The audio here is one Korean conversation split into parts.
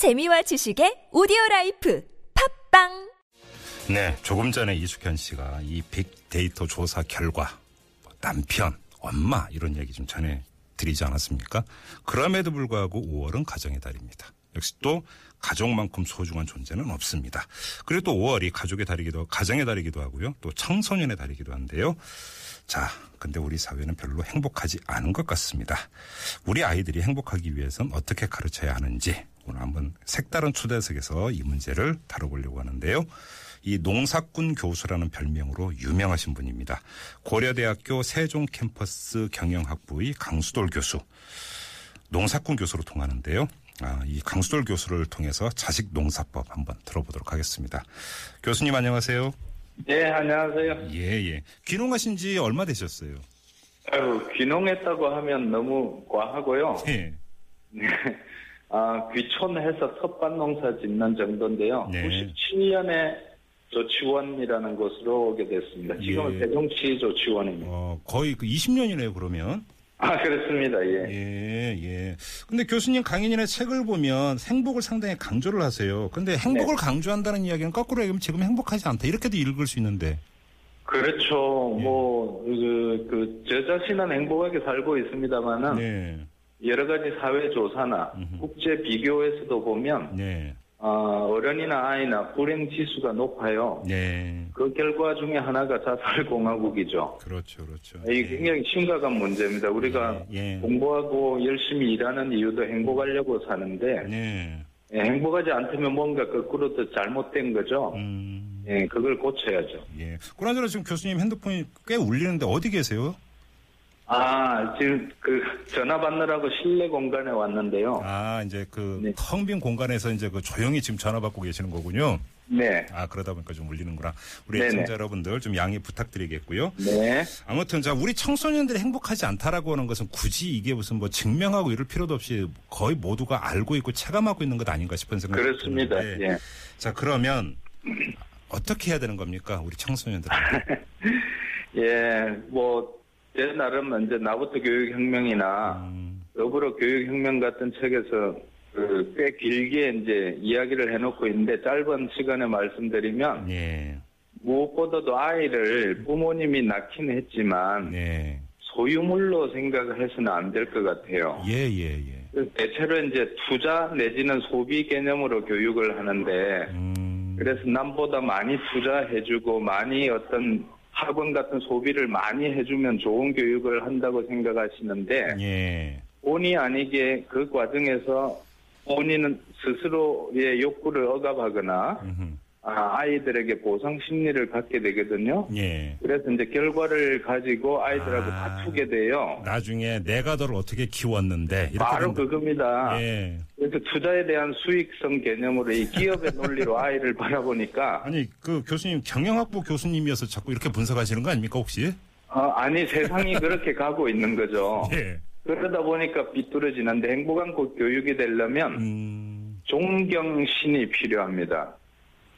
재미와 지식의 오디오 life 팟빵 네, 조금 전에 이숙현 씨가 이 빅데이터 조사 결과 뭐 남편, 엄마 이런 얘기 좀 전해 드리지 않았습니까? 그럼에도 불구하고 5월은 가정의 달입니다. 역시 또 가족만큼 소중한 존재는 없습니다. 그리고 또 5월이 가족의 달이기도 가정의 달이기도 하고요. 또 청소년의 달이기도 한데요. 자, 근데 우리 사회는 별로 행복하지 않은 것 같습니다. 우리 아이들이 행복하기 위해선 어떻게 가르쳐야 하는지 오늘 한번 색다른 초대석에서 이 문제를 다뤄보려고 하는데요. 이 농사꾼 교수라는 별명으로 유명하신 분입니다. 고려대학교 세종 캠퍼스 경영학부의 강수돌 교수. 농사꾼 교수로 통하는데요. 아, 이 강수돌 교수를 통해서 자식 농사법 한번 들어보도록 하겠습니다. 교수님 안녕하세요. 네, 안녕하세요. 예, 예. 귀농하신 지 얼마 되셨어요? 아유, 귀농했다고 하면 너무 과하고요. 예. 아, 귀촌해서 텃밭 농사 짓는 정도인데요. 네. 97년에 조치원이라는 곳으로 오게 됐습니다. 지금은 예. 세종시 조치원입니다. 어, 거의 그 20년이네요, 그러면. 아, 그렇습니다. 예. 예, 예. 근데 교수님 강연이나 책을 보면 행복을 상당히 강조를 하세요. 근데 행복을 네. 강조한다는 이야기는 거꾸로 얘기하면 지금 행복하지 않다. 이렇게도 읽을 수 있는데. 그렇죠. 예. 뭐, 그, 그, 저 자신은 행복하게 살고 있습니다만은 네. 여러 가지 사회조사나. 국제 비교에서도 보면, 네. 어, 어른이나 아이나 불행 지수가 높아요. 네. 그 결과 중에 하나가 자살 공화국이죠. 그렇죠, 그렇죠. 이 굉장히 심각한 문제입니다. 우리가 예. 예. 공부하고 열심히 일하는 이유도 행복하려고 사는데 네. 예, 행복하지 않다면 뭔가 거꾸로 더 잘못된 거죠. 음. 예, 그걸 고쳐야죠. 예. 그나저나 지금 교수님 핸드폰이 꽤 울리는데 어디 계세요? 아, 지금 그 전화 받느라고 실내 공간에 왔는데요. 아, 이제 그 네. 텅빈 공간에서 이제 그 조용히 지금 전화 받고 계시는 거군요. 네, 아, 그러다 보니까 좀 울리는구나. 우리. 애청자 여러분들 좀 양해 부탁드리겠고요. 네, 아무튼 자 우리 청소년들이 행복하지 않다라고 하는 것은 굳이 이게 무슨 뭐 증명하고 이럴 필요도 없이 거의 모두가 알고 있고 체감하고 있는 것 아닌가 싶은 생각이 그렇습니다. 드는데 예. 자 그러면 어떻게 해야 되는 겁니까 우리 청소년들? 예, 뭐, 제 나름 이제 나부터 교육혁명이나 음, 더불어 교육혁명 같은 책에서 그 꽤 길게 이제 이야기를 해놓고 있는데 짧은 시간에 말씀드리면 예, 무엇보다도 아이를 부모님이 낳긴 했지만 네, 소유물로 생각을 해서는 안 될 것 같아요. 예, 예, 예. 대체로 이제 투자 내지는 소비 개념으로 교육을 하는데 음, 그래서 남보다 많이 투자해주고 많이 어떤 학원 같은 소비를 많이 해주면 좋은 교육을 한다고 생각하시는데 예, 본의 아니게 그 과정에서 본인은 스스로의 욕구를 억압하거나 음흠, 아, 아이들에게 보상 심리를 갖게 되거든요. 예. 그래서 이제 결과를 가지고 아이들하고 아. 다투게 돼요. 나중에 내가 너를 어떻게 키웠는데 이렇게 바로 된다. 그겁니다. 예. 그래서 투자에 대한 수익성 개념으로 이 기업의 논리로 아이를 바라보니까 아니 그 교수님 경영학부 교수님이어서 자꾸 이렇게 분석하시는 거 아닙니까 혹시? 어, 아니 세상이 그렇게 가고 있는 거죠. 예. 그러다 보니까 삐뚤어지는데 행복한 고- 교육이 되려면 음, 존경심이 필요합니다.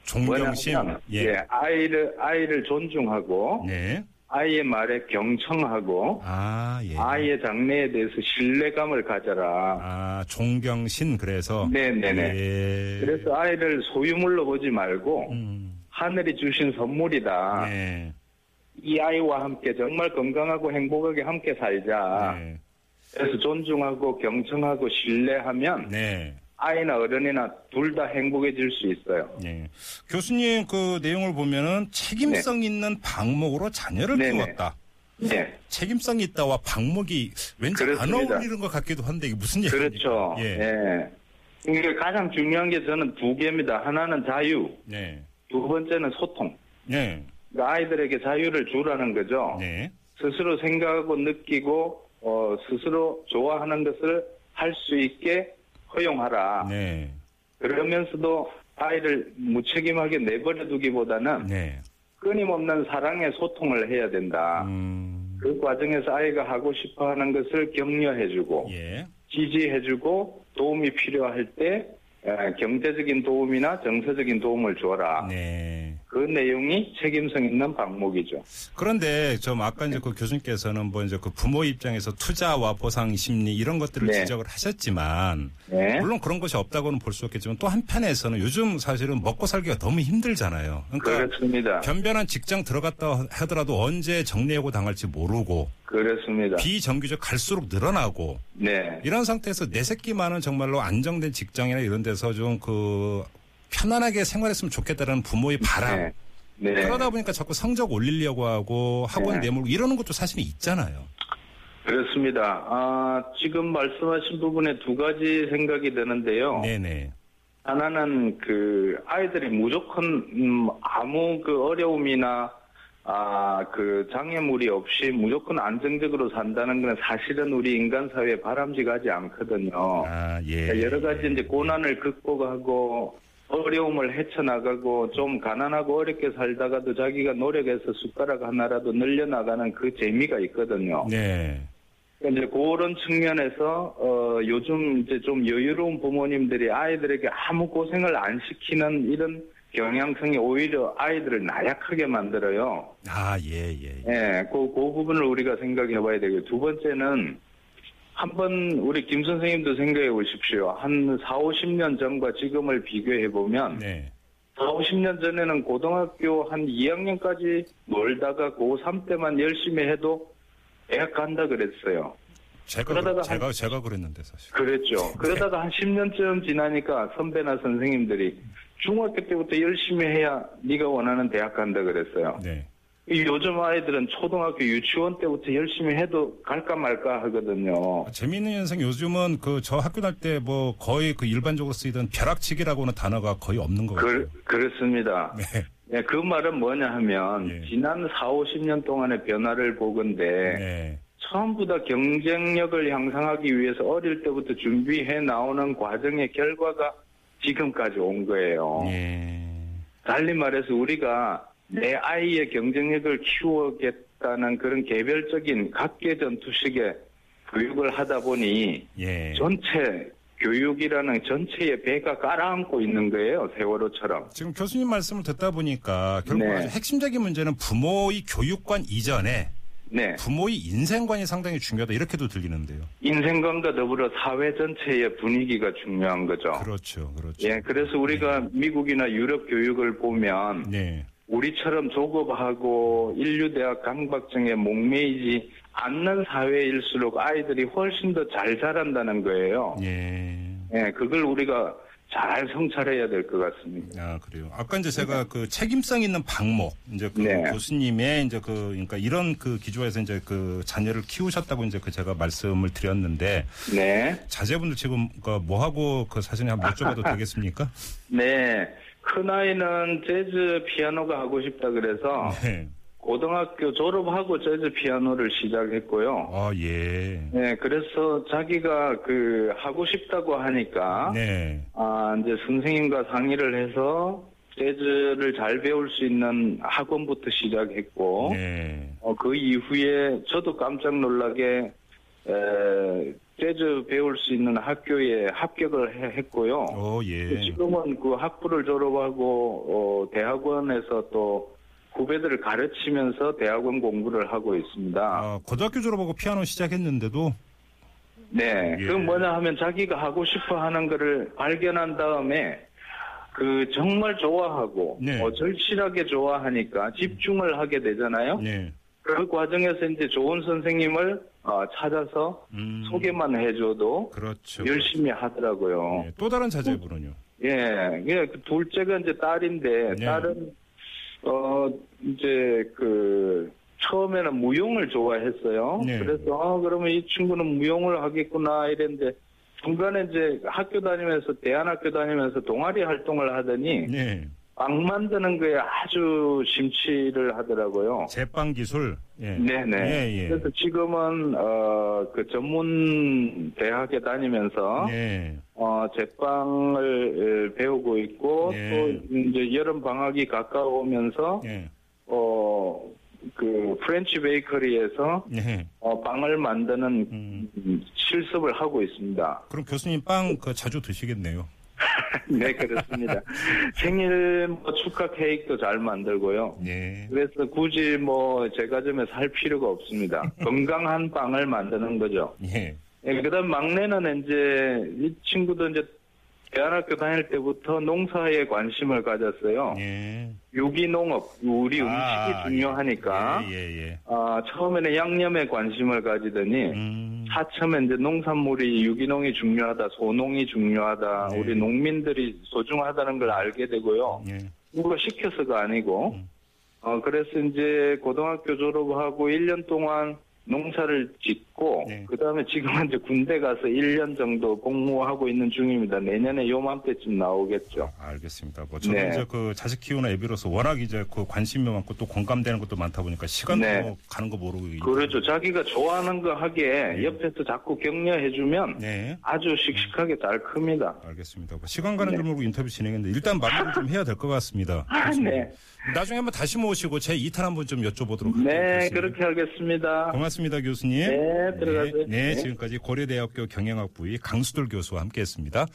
존경심. 뭐냐면, 예. 예, 아이를 아이를 존중하고 네. 아이의 말에 경청하고 아, 예. 아이의 장래에 대해서 신뢰감을 가져라. 아, 존경신 그래서 네네네. 예. 그래서 아이를 소유물로 보지 말고 음. 하늘이 주신 선물이다. 네. 이 아이와 함께 정말 건강하고 행복하게 함께 살자. 네. 그래서 존중하고 경청하고 신뢰하면 네. 아이나 어른이나 둘 다 행복해질 수 있어요. 네. 교수님 그 내용을 보면은 책임성 있는 방목으로 자녀를 네네. 키웠다. 네. 책임성이 있다와 방목이 왠지 안 그렇습니다. 어울리는 것 같기도 한데 이게 무슨 얘기입니까? 그렇죠. 예. 예. 이게 가장 중요한 게 저는 두 개입니다. 하나는 자유, 네. 두 번째는 소통. 네. 그러니까 아이들에게 자유를 주라는 거죠. 네. 스스로 생각하고 느끼고 어, 스스로 좋아하는 것을 할 수 있게 허용하라. 네. 그러면서도 아이를 무책임하게 내버려 두기보다는 네. 끊임없는 사랑의 소통을 해야 된다. 음. 그 과정에서 아이가 하고 싶어 하는 것을 격려해주고 예. 지지해주고 도움이 필요할 때 에, 경제적인 도움이나 정서적인 도움을 줘라. 네. 그 내용이 책임성 있는 방목이죠. 그런데 좀 아까 이제 그 교수님께서는 뭐 이제 그 부모 입장에서 투자와 보상 심리 이런 것들을 네. 지적을 하셨지만 네. 물론 그런 것이 없다고는 볼 수 없겠지만 또 한편에서는 요즘 사실은 먹고 살기가 너무 힘들잖아요. 그러니까 그렇습니다. 변변한 직장 들어갔다 하더라도 언제 정리해고 당할지 모르고 그렇습니다. 비정규직 갈수록 늘어나고 네. 이런 상태에서 내 새끼만은 정말로 안정된 직장이나 이런 데서 좀그 편안하게 생활했으면 좋겠다라는 부모의 바람. 네. 네. 그러다 보니까 자꾸 성적 올리려고 하고 학원 네. 내몰고 이러는 것도 사실은 있잖아요. 그렇습니다. 아, 지금 말씀하신 부분에 두 가지 생각이 드는데요. 네네. 하나는 그 아이들이 무조건 음, 아무 그 어려움이나 아, 그 장애물이 없이 무조건 안정적으로 산다는 건 사실은 우리 인간 사회에 바람직하지 않거든요. 아, 예. 그러니까 여러 가지 이제 고난을 극복하고 어려움을 헤쳐나가고 좀 가난하고 어렵게 살다가도 자기가 노력해서 숟가락 하나라도 늘려나가는 그 재미가 있거든요. 네. 그러니까 이제 그런 측면에서 어 요즘 이제 좀 여유로운 부모님들이 아이들에게 아무 고생을 안 시키는 이런 경향성이 오히려 아이들을 나약하게 만들어요. 아, 예, 예. 예. 예, 그, 그 부분을 우리가 생각해 봐야 되고요. 두 번째는 한번 우리 김 선생님도 생각해 보십시오. 한 4, 50년 전과 지금을 비교해 보면 네. 4, 50년 전에는 고등학교 한 2학년까지 놀다가 고3 때만 열심히 해도 대학 간다 그랬어요. 제가 그러다가 그- 제가 제가 그랬는데 사실. 그랬죠. 그러다가 한 10년쯤 지나니까 선배나 선생님들이 중학교 때부터 열심히 해야 네가 원하는 대학 간다 그랬어요. 네. 이 요즘 아이들은 초등학교 유치원 때부터 열심히 해도 갈까 말까 하거든요. 재미있는 현상 요즘은 그 저 학교 다닐 때 뭐 거의 그 일반적으로 쓰이던 벼락치기라고는 단어가 거의 없는 것 같아요. 그, 그렇습니다. 네. 예, 그 말은 뭐냐 하면 예. 지난 4, 50년 동안의 변화를 보건데 네. 전부 다 경쟁력을 향상하기 위해서 어릴 때부터 준비해 나오는 과정의 결과가 지금까지 온 거예요. 예. 달리 말해서 우리가 내 아이의 경쟁력을 키우겠다는 그런 개별적인 각계 전 투식의 교육을 하다 보니 예. 전체 교육이라는 전체의 배가 깔아앉고 있는 거예요. 세월호처럼. 지금 교수님 말씀을 듣다 보니까 결국 네. 핵심적인 문제는 부모의 교육관 이전에 네. 부모의 인생관이 상당히 중요하다 이렇게도 들리는데요. 인생관과 더불어 사회 전체의 분위기가 중요한 거죠. 그렇죠, 그렇죠. 예, 그래서 우리가 미국이나 유럽 교육을 보면 네, 우리처럼 조급하고 인류대학 강박증에 목매이지 않는 사회일수록 아이들이 훨씬 더 잘 자란다는 거예요. 예. 예, 그걸 우리가 잘 성찰해야 될 것 같습니다. 아 그래요. 아까 이제 제가 그 책임성 있는 방목 이제 그 네. 교수님의 이제 그 그러니까 이런 그 기조에서 이제 그 자녀를 키우셨다고 이제 그 제가 말씀을 드렸는데 네. 자제분들 지금 그뭐 하고 그 사진에 한번 여쭤봐도 되겠습니까? 네. 큰아이는 재즈 피아노가 하고 싶다 그래서 네. 고등학교 졸업하고 재즈 피아노를 시작했고요. 아 예. 네, 그래서 자기가 그 하고 싶다고 하니까 네. 아, 이제 선생님과 상의를 해서 재즈를 잘 배울 수 있는 학원부터 시작했고 네. 어, 그 이후에 저도 깜짝 놀라게 에, 재즈 배울 수 있는 학교에 합격을 해- 했고요. 어 예. 지금은 그 학부를 졸업하고 어, 대학원에서 또 후배들을 가르치면서 대학원 공부를 하고 있습니다. 아, 고등학교 졸업하고 피아노 시작했는데도 네, 예. 그 뭐냐 하면 자기가 하고 싶어 하는 거를 발견한 다음에 그 정말 좋아하고 네. 어, 절실하게 좋아하니까 집중을 하게 되잖아요. 네. 그 과정에서 이제 좋은 선생님을 어, 찾아서 음, 소개만 해줘도 그렇죠. 열심히 하더라고요. 네. 또 다른 자제분은요. 예, 예, 그 둘째가 이제 딸인데 네. 딸은 어 이제 그 처음에는 무용을 좋아했어요. 네. 그래서 아 그러면 이 친구는 무용을 하겠구나 이랬는데 중간에 이제 학교 다니면서 대안학교 다니면서 동아리 활동을 하더니 네. 빵 만드는 거에 아주 심취를 하더라고요. 제빵 기술. 예. 네네. 예, 예. 그래서 지금은 어 그 전문 대학에 다니면서 네. 어, 제빵을 에, 배우고 있고, 네. 또, 이제 여름 방학이 가까워오면서, 예. 어, 그, French bakery에서, 네. 어, 빵을 만드는 음. 음, 실습을 하고 있습니다. 그럼 교수님 빵 그 자주 드시겠네요. 네, 그렇습니다. 생일 뭐 축하 케이크도 잘 만들고요. 예. 그래서 굳이 뭐 제과점에 살 필요가 없습니다. 건강한 빵을 만드는 거죠. 예. 예, 그다음 막내는 이제 이 친구도 이제 대안학교 다닐 때부터 농사에 관심을 가졌어요. 예. 유기농업, 우리 음식이 아, 중요하니까 예, 예, 예. 아, 처음에는 양념에 관심을 가지더니 음. 차츰에 이제 농산물이 유기농이 중요하다, 소농이 중요하다, 네. 우리 농민들이 소중하다는 걸 알게 되고요. 예. 누가 시켜서가 아니고, 음. 어, 그래서 이제 고등학교 졸업하고 1년 동안 농사를 짓고, 네. 그 다음에 지금은 이제 군대 가서 1년 정도 복무하고 있는 중입니다. 내년에 요맘때쯤 나오겠죠. 알겠습니다. 뭐 저는 네. 이제 그 자식 키우는 애비로서 워낙 이제 그 관심이 많고 또 공감되는 것도 많다 보니까 시간도 네. 가는 거 모르고 그렇죠. 자기가 좋아하는 거 하기에 네. 옆에서 자꾸 격려해 주면 네. 아주 씩씩하게 잘 큽니다. 알겠습니다. 뭐 시간 가는 네. 줄 모르고 인터뷰 진행했는데 일단 마무리 좀 해야 될 것 같습니다. 아, 네. 나중에 한번 다시 모시고 제 2탄 한번 좀 여쭤보도록 네, 하겠습니다. 그렇게 하겠습니다. 고맙습니다, 교수님. 네, 들어가세요. 네, 네, 네. 지금까지 고려대학교 경영학부의 강수돌 교수와 함께했습니다.